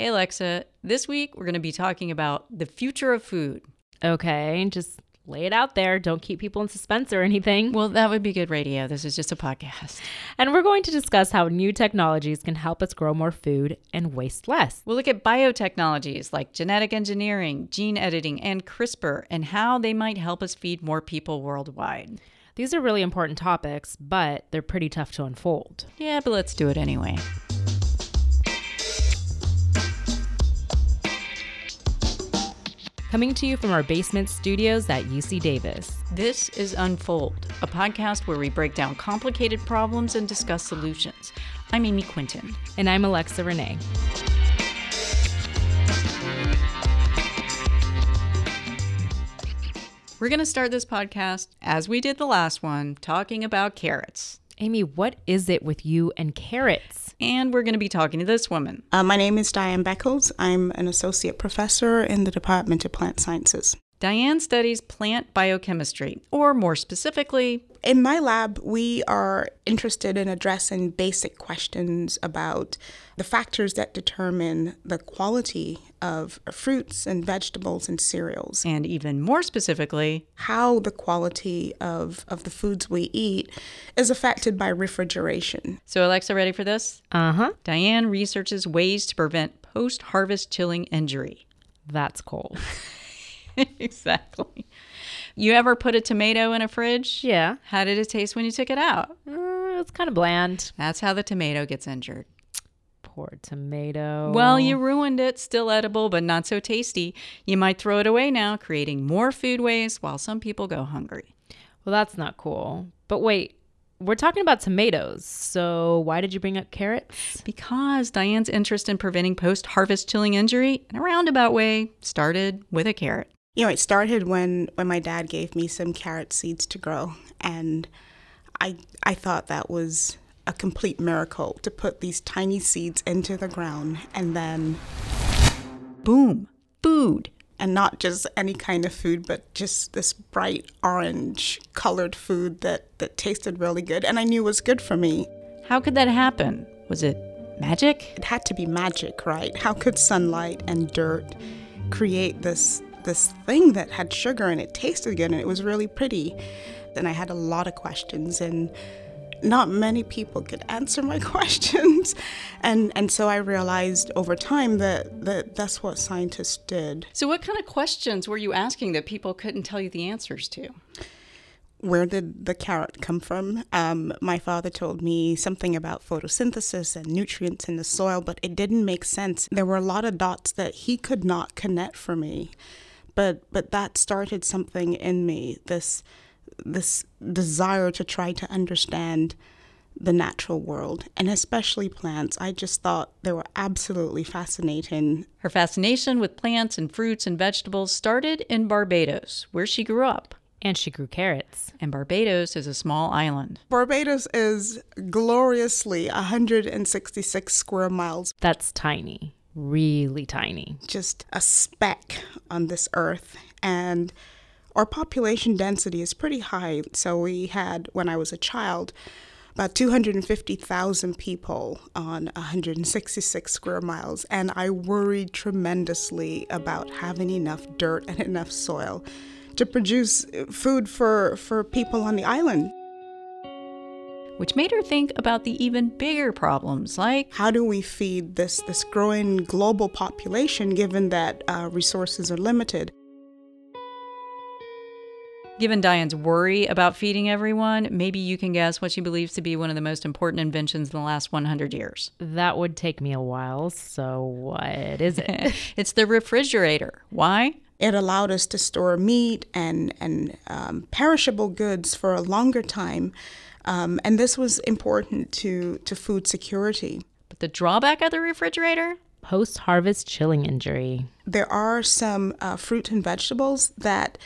Hey, Alexa, this week we're going to be talking about the future of food. Okay, just lay it out there. Don't keep people in suspense or anything. Well, that would be good radio. This is just a podcast. And we're going to discuss how new technologies can help us grow more food and waste less. We'll look at biotechnologies like genetic engineering, gene editing, and CRISPR, and how they might help us feed more people worldwide. These are really important topics, but they're pretty tough to unfold. Yeah, but let's do it anyway. Coming to you from our basement studios at UC Davis. This is Unfold, a podcast where we break down complicated problems and discuss solutions. I'm Amy Quinton. And I'm Alexa Renee. We're going to start this podcast, as we did the last one, talking about carrots. Amy, what is it with you and carrots? And we're going to be talking to this woman. Uh, my name is Diane Beckles. I'm an associate professor in the Department of Plant Sciences. Diane studies plant biochemistry, or more specifically, in my lab, we are interested in addressing basic questions about the factors that determine the quality of fruits and vegetables and cereals. And even more specifically, how the quality of, of the foods we eat is affected by refrigeration. So, Alexa, ready for this? Uh huh. Diane researches ways to prevent post harvest chilling injury. That's cool. exactly. You ever put a tomato in a fridge? Yeah. How did it taste when you took it out? Uh, it's kind of bland. That's how the tomato gets injured. Poor tomato. Well, you ruined it. Still edible, but not so tasty. You might throw it away now, creating more food waste while some people go hungry. Well, that's not cool. But wait, we're talking about tomatoes. So why did you bring up carrots? Because Diane's interest in preventing post harvest chilling injury, in a roundabout way, started with a carrot. You know, it started when, when my dad gave me some carrot seeds to grow. And I, I thought that was a complete miracle to put these tiny seeds into the ground and then boom, food. And not just any kind of food, but just this bright orange colored food that, that tasted really good and I knew was good for me. How could that happen? Was it magic? It had to be magic, right? How could sunlight and dirt create this this thing that had sugar and it tasted good and it was really pretty. And I had a lot of questions and not many people could answer my questions. And and so I realized over time that, that that's what scientists did. So what kind of questions were you asking that people couldn't tell you the answers to? Where did the carrot come from? Um, my father told me something about photosynthesis and nutrients in the soil, but it didn't make sense. There were a lot of dots that he could not connect for me but but that started something in me this this desire to try to understand the natural world and especially plants. I just thought they were absolutely fascinating. Her fascination with plants and fruits and vegetables started in Barbados, where she grew up. And she grew carrots. And Barbados is a small island. Barbados is gloriously 166 square miles. That's tiny really tiny. Just a speck on this earth. And our population density is pretty high. So we had, when I was a child, about 250,000 people on 166 square miles. And I worried tremendously about having enough dirt and enough soil to produce food for, for people on the island which made her think about the even bigger problems like how do we feed this, this growing global population given that uh, resources are limited? Given Diane's worry about feeding everyone, maybe you can guess what she believes to be one of the most important inventions in the last 100 years. That would take me a while, so what is it? it's the refrigerator. Why? It allowed us to store meat and, and um, perishable goods for a longer time um, and this was important to, to food security. But the drawback of the refrigerator? Post harvest chilling injury. There are some uh, fruit and vegetables that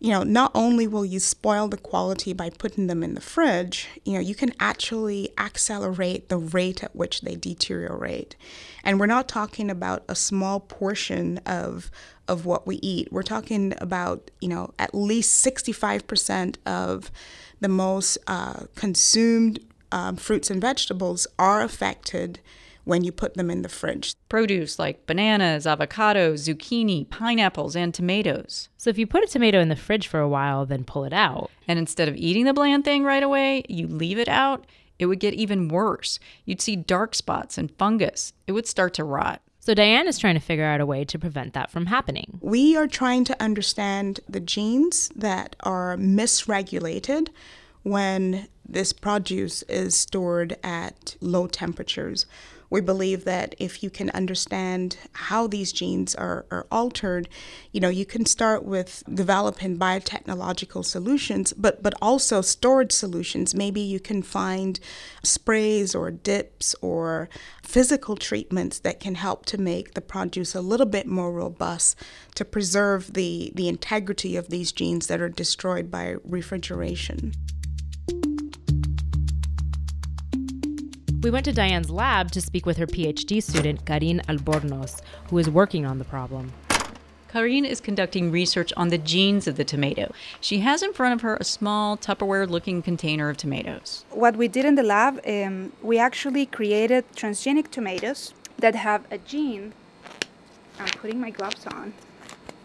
you know, not only will you spoil the quality by putting them in the fridge, you know, you can actually accelerate the rate at which they deteriorate. And we're not talking about a small portion of of what we eat. We're talking about, you know, at least 65% of the most uh, consumed um, fruits and vegetables are affected when you put them in the fridge. Produce like bananas, avocados, zucchini, pineapples, and tomatoes. So if you put a tomato in the fridge for a while, then pull it out. And instead of eating the bland thing right away, you leave it out, it would get even worse. You'd see dark spots and fungus. It would start to rot. So Diane is trying to figure out a way to prevent that from happening. We are trying to understand the genes that are misregulated when this produce is stored at low temperatures. We believe that if you can understand how these genes are, are altered, you know, you can start with developing biotechnological solutions, but, but also storage solutions. Maybe you can find sprays or dips or physical treatments that can help to make the produce a little bit more robust to preserve the, the integrity of these genes that are destroyed by refrigeration. We went to Diane's lab to speak with her PhD student, Karin Albornoz, who is working on the problem. Karin is conducting research on the genes of the tomato. She has in front of her a small Tupperware looking container of tomatoes. What we did in the lab, um, we actually created transgenic tomatoes that have a gene. I'm putting my gloves on.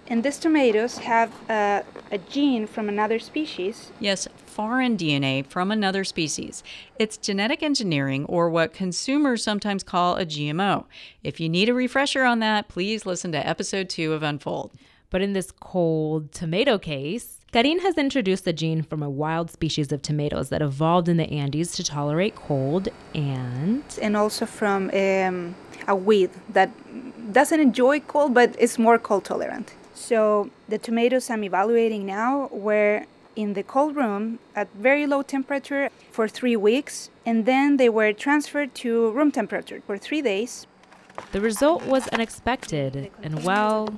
And these tomatoes have a, a gene from another species. Yes, foreign DNA from another species. It's genetic engineering, or what consumers sometimes call a GMO. If you need a refresher on that, please listen to episode two of Unfold. But in this cold tomato case, Karin has introduced a gene from a wild species of tomatoes that evolved in the Andes to tolerate cold and. And also from um, a weed that doesn't enjoy cold but is more cold tolerant. So the tomatoes I'm evaluating now were in the cold room at very low temperature for three weeks, and then they were transferred to room temperature for three days. The result was unexpected and, well,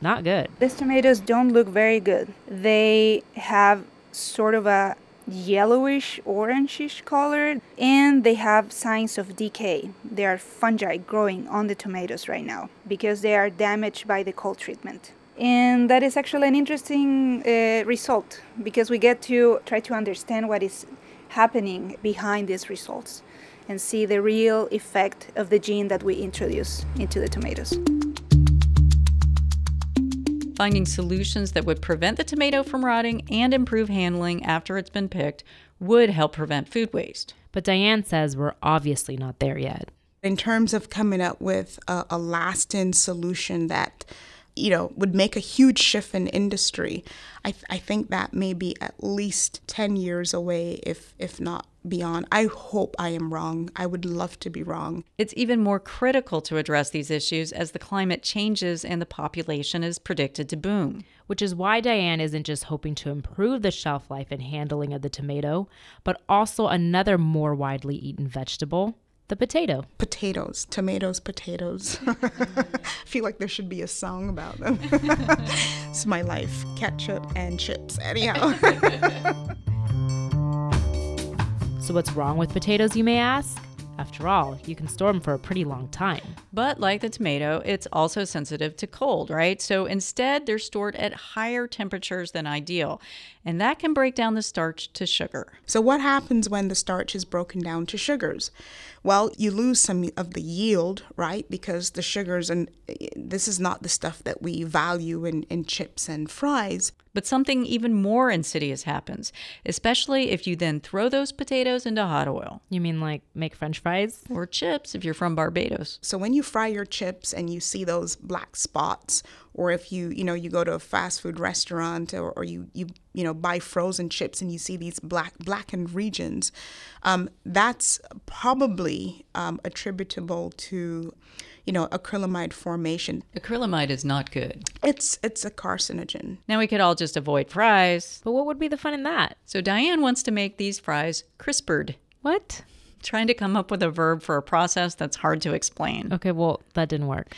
not good. These tomatoes don't look very good. They have sort of a yellowish orangish color and they have signs of decay. There are fungi growing on the tomatoes right now because they are damaged by the cold treatment. And that is actually an interesting uh, result because we get to try to understand what is happening behind these results and see the real effect of the gene that we introduce into the tomatoes. Finding solutions that would prevent the tomato from rotting and improve handling after it's been picked would help prevent food waste. But Diane says we're obviously not there yet. In terms of coming up with a, a lasting solution that you know, would make a huge shift in industry. I, th- I think that may be at least 10 years away, if, if not beyond. I hope I am wrong. I would love to be wrong. It's even more critical to address these issues as the climate changes and the population is predicted to boom. Which is why Diane isn't just hoping to improve the shelf life and handling of the tomato, but also another more widely eaten vegetable the potato. Potatoes, tomatoes, potatoes. I feel like there should be a song about them. it's my life, ketchup and chips, anyhow. so, what's wrong with potatoes, you may ask? After all, you can store them for a pretty long time. But like the tomato, it's also sensitive to cold, right? So instead, they're stored at higher temperatures than ideal. And that can break down the starch to sugar. So, what happens when the starch is broken down to sugars? Well, you lose some of the yield, right? Because the sugars, and eh, this is not the stuff that we value in, in chips and fries. But something even more insidious happens, especially if you then throw those potatoes into hot oil. You mean like make french fries? Or chips if you're from Barbados. So when you fry your chips and you see those black spots, or if you, you know, you go to a fast food restaurant or, or you, you, you know, buy frozen chips and you see these black blackened regions, um, that's probably um, attributable to you know, acrylamide formation. Acrylamide is not good. It's it's a carcinogen. Now we could all just avoid fries. But what would be the fun in that? So Diane wants to make these fries crispered. What? Trying to come up with a verb for a process that's hard to explain. Okay, well, that didn't work.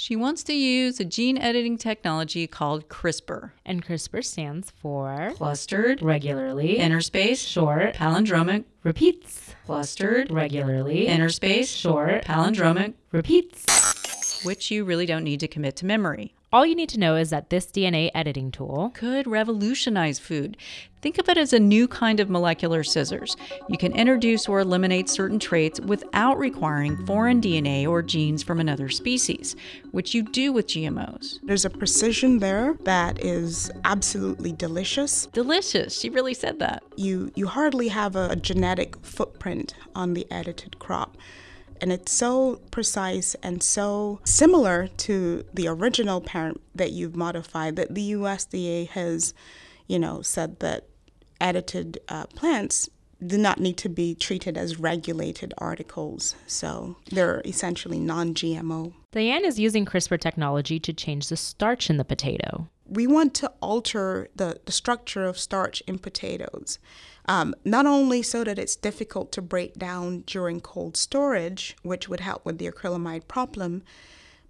She wants to use a gene editing technology called CRISPR. And CRISPR stands for clustered, regularly, interspaced, short, palindromic, repeats, clustered, regularly, interspaced, short, palindromic, repeats. Which you really don't need to commit to memory. All you need to know is that this DNA editing tool could revolutionize food. Think of it as a new kind of molecular scissors. You can introduce or eliminate certain traits without requiring foreign DNA or genes from another species, which you do with GMOs. There's a precision there that is absolutely delicious. Delicious. She really said that. You you hardly have a, a genetic footprint on the edited crop and it's so precise and so similar to the original parent that you've modified that the USDA has, you know, said that edited uh, plants do not need to be treated as regulated articles. So they're essentially non GMO. Diane is using CRISPR technology to change the starch in the potato. We want to alter the, the structure of starch in potatoes. Um, not only so that it's difficult to break down during cold storage, which would help with the acrylamide problem,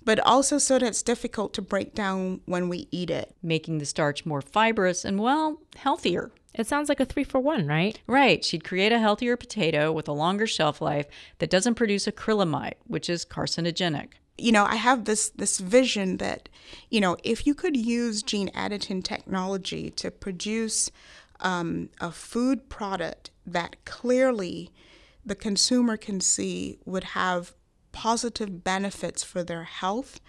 but also so that it's difficult to break down when we eat it. Making the starch more fibrous and, well, healthier. It sounds like a three for one, right? Right. She'd create a healthier potato with a longer shelf life that doesn't produce acrylamide, which is carcinogenic. You know, I have this this vision that, you know, if you could use gene editing technology to produce um, a food product that clearly the consumer can see would have positive benefits for their health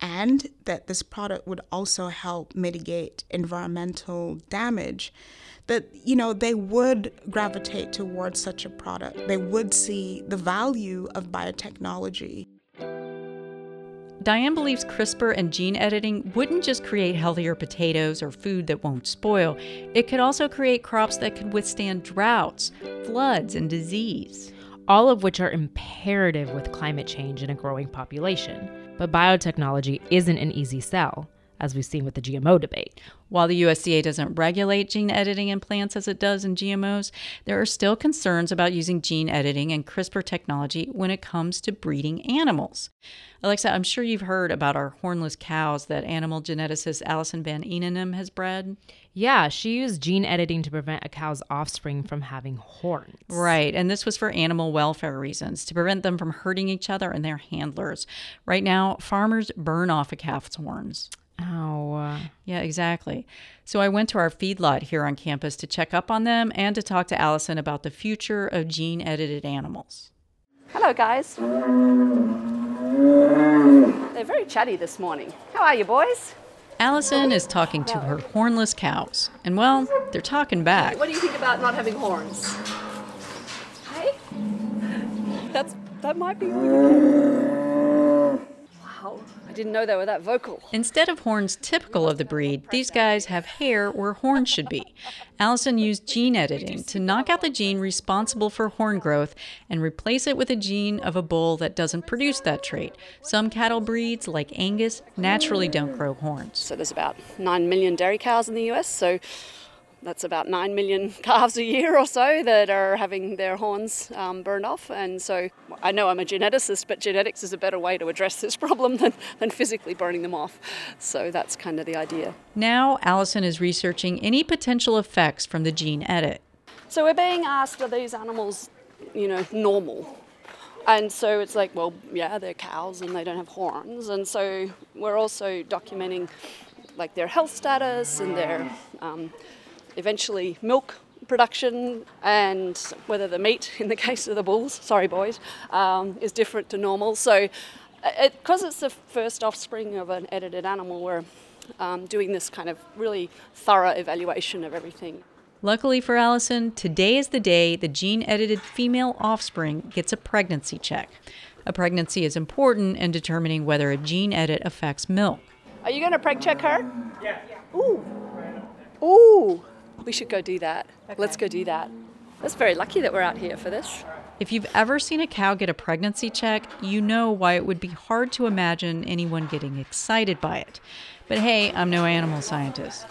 and that this product would also help mitigate environmental damage that you know they would gravitate towards such a product. They would see the value of biotechnology. Diane believes CRISPR and gene editing wouldn't just create healthier potatoes or food that won't spoil, it could also create crops that could withstand droughts, floods, and disease. All of which are imperative with climate change and a growing population. But biotechnology isn't an easy sell as we've seen with the GMO debate. While the USDA doesn't regulate gene editing in plants as it does in GMOs, there are still concerns about using gene editing and CRISPR technology when it comes to breeding animals. Alexa, I'm sure you've heard about our hornless cows that animal geneticist Allison Van Eenennaam has bred. Yeah, she used gene editing to prevent a cow's offspring from having horns. Right, and this was for animal welfare reasons, to prevent them from hurting each other and their handlers. Right now, farmers burn off a calf's horns. Ow. Yeah, exactly. So I went to our feedlot here on campus to check up on them and to talk to Allison about the future of gene edited animals. Hello, guys. They're very chatty this morning. How are you, boys? Allison is talking to her hornless cows, and well, they're talking back. What do you think about not having horns? Hey? That's that might be Wow. I didn't know they were that vocal. Instead of horns typical of the breed, these guys have hair where horns should be. Allison used gene editing to knock out the gene responsible for horn growth and replace it with a gene of a bull that doesn't produce that trait. Some cattle breeds, like Angus, naturally don't grow horns. So there's about 9 million dairy cows in the US, so that's about 9 million calves a year or so that are having their horns um, burned off. And so I know I'm a geneticist, but genetics is a better way to address this problem than, than physically burning them off. So that's kind of the idea. Now, Allison is researching any potential effects from the gene edit. So we're being asked are these animals, you know, normal? And so it's like, well, yeah, they're cows and they don't have horns. And so we're also documenting like their health status and their um, eventually milk production and whether the meat, in the case of the bulls, sorry boys, um, is different to normal. So, because it, it's the first offspring of an edited animal, we're um, doing this kind of really thorough evaluation of everything. Luckily for Allison, today is the day the gene edited female offspring gets a pregnancy check. A pregnancy is important in determining whether a gene edit affects milk. Are you going to preg check her? Yeah. Ooh. Ooh. We should go do that. Okay. Let's go do that. That's very lucky that we're out here for this. If you've ever seen a cow get a pregnancy check, you know why it would be hard to imagine anyone getting excited by it. But hey, I'm no animal scientist.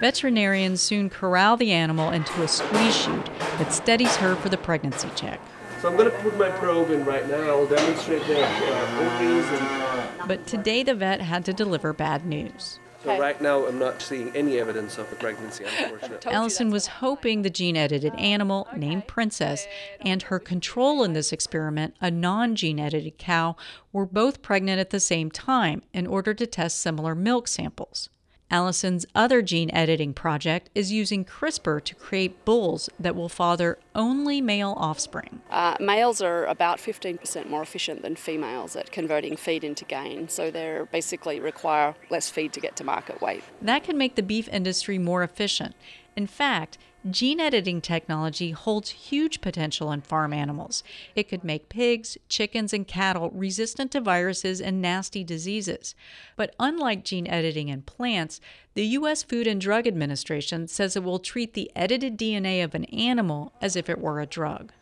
Veterinarians soon corral the animal into a squeeze chute that steadies her for the pregnancy check. So I'm going to put my probe in right now. I'll demonstrate the uh, ovaries and. But today the vet had to deliver bad news. So right now, I'm not seeing any evidence of a pregnancy, unfortunately. Allison was hoping the gene edited animal named Princess and her control in this experiment, a non gene edited cow, were both pregnant at the same time in order to test similar milk samples. Allison's other gene editing project is using CRISPR to create bulls that will father only male offspring. Uh, males are about 15% more efficient than females at converting feed into gain, so they basically require less feed to get to market weight. That can make the beef industry more efficient. In fact, Gene editing technology holds huge potential in farm animals. It could make pigs, chickens, and cattle resistant to viruses and nasty diseases. But unlike gene editing in plants, the U.S. Food and Drug Administration says it will treat the edited DNA of an animal as if it were a drug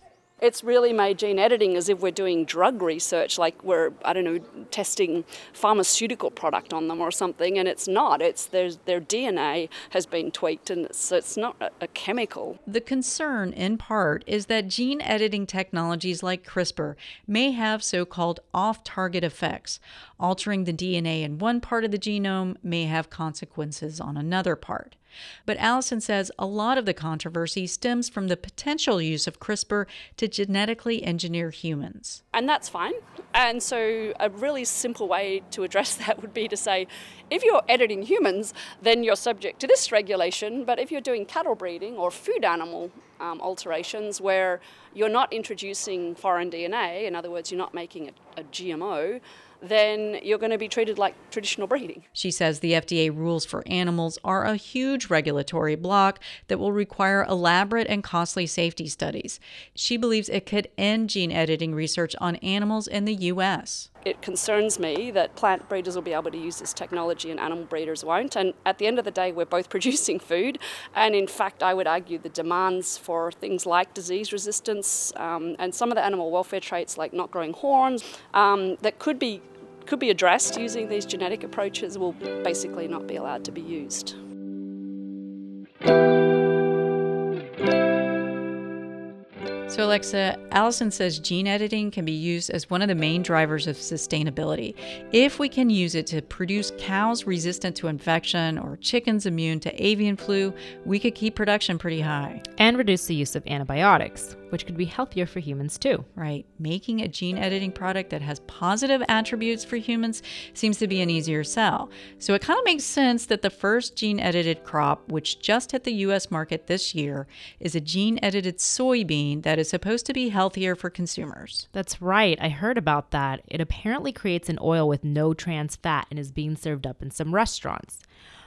it's really made gene editing as if we're doing drug research, like we're, I don't know, testing pharmaceutical product on them or something, and it's not. It's their, their DNA has been tweaked, and it's, it's not a, a chemical. The concern, in part, is that gene editing technologies like CRISPR may have so called off target effects. Altering the DNA in one part of the genome may have consequences on another part. But Allison says a lot of the controversy stems from the potential use of CRISPR to genetically engineer humans. And that's fine. And so, a really simple way to address that would be to say if you're editing humans, then you're subject to this regulation. But if you're doing cattle breeding or food animal um, alterations where you're not introducing foreign DNA, in other words, you're not making a, a GMO, then you're going to be treated like traditional breeding. She says the FDA rules for animals are a huge regulatory block that will require elaborate and costly safety studies. She believes it could end gene editing research on animals in the U.S. It concerns me that plant breeders will be able to use this technology and animal breeders won't. And at the end of the day, we're both producing food. And in fact, I would argue the demands for things like disease resistance um, and some of the animal welfare traits, like not growing horns, um, that could be could be addressed using these genetic approaches will basically not be allowed to be used. So, Alexa, Allison says gene editing can be used as one of the main drivers of sustainability. If we can use it to produce cows resistant to infection or chickens immune to avian flu, we could keep production pretty high. And reduce the use of antibiotics, which could be healthier for humans too. Right. Making a gene editing product that has positive attributes for humans seems to be an easier sell. So, it kind of makes sense that the first gene edited crop, which just hit the US market this year, is a gene edited soybean that is supposed to be healthier for consumers. That's right. I heard about that. It apparently creates an oil with no trans fat and is being served up in some restaurants.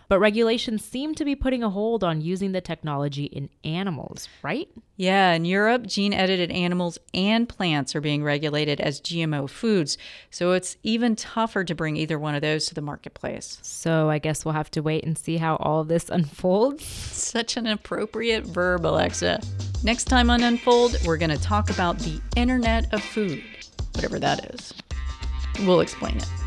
But regulations seem to be putting a hold on using the technology in animals, right? Yeah, in Europe, gene edited animals and plants are being regulated as GMO foods, so it's even tougher to bring either one of those to the marketplace. So I guess we'll have to wait and see how all of this unfolds. Such an appropriate verb, Alexa. Next time on Unfold, we're going to talk about the Internet of Food, whatever that is. We'll explain it.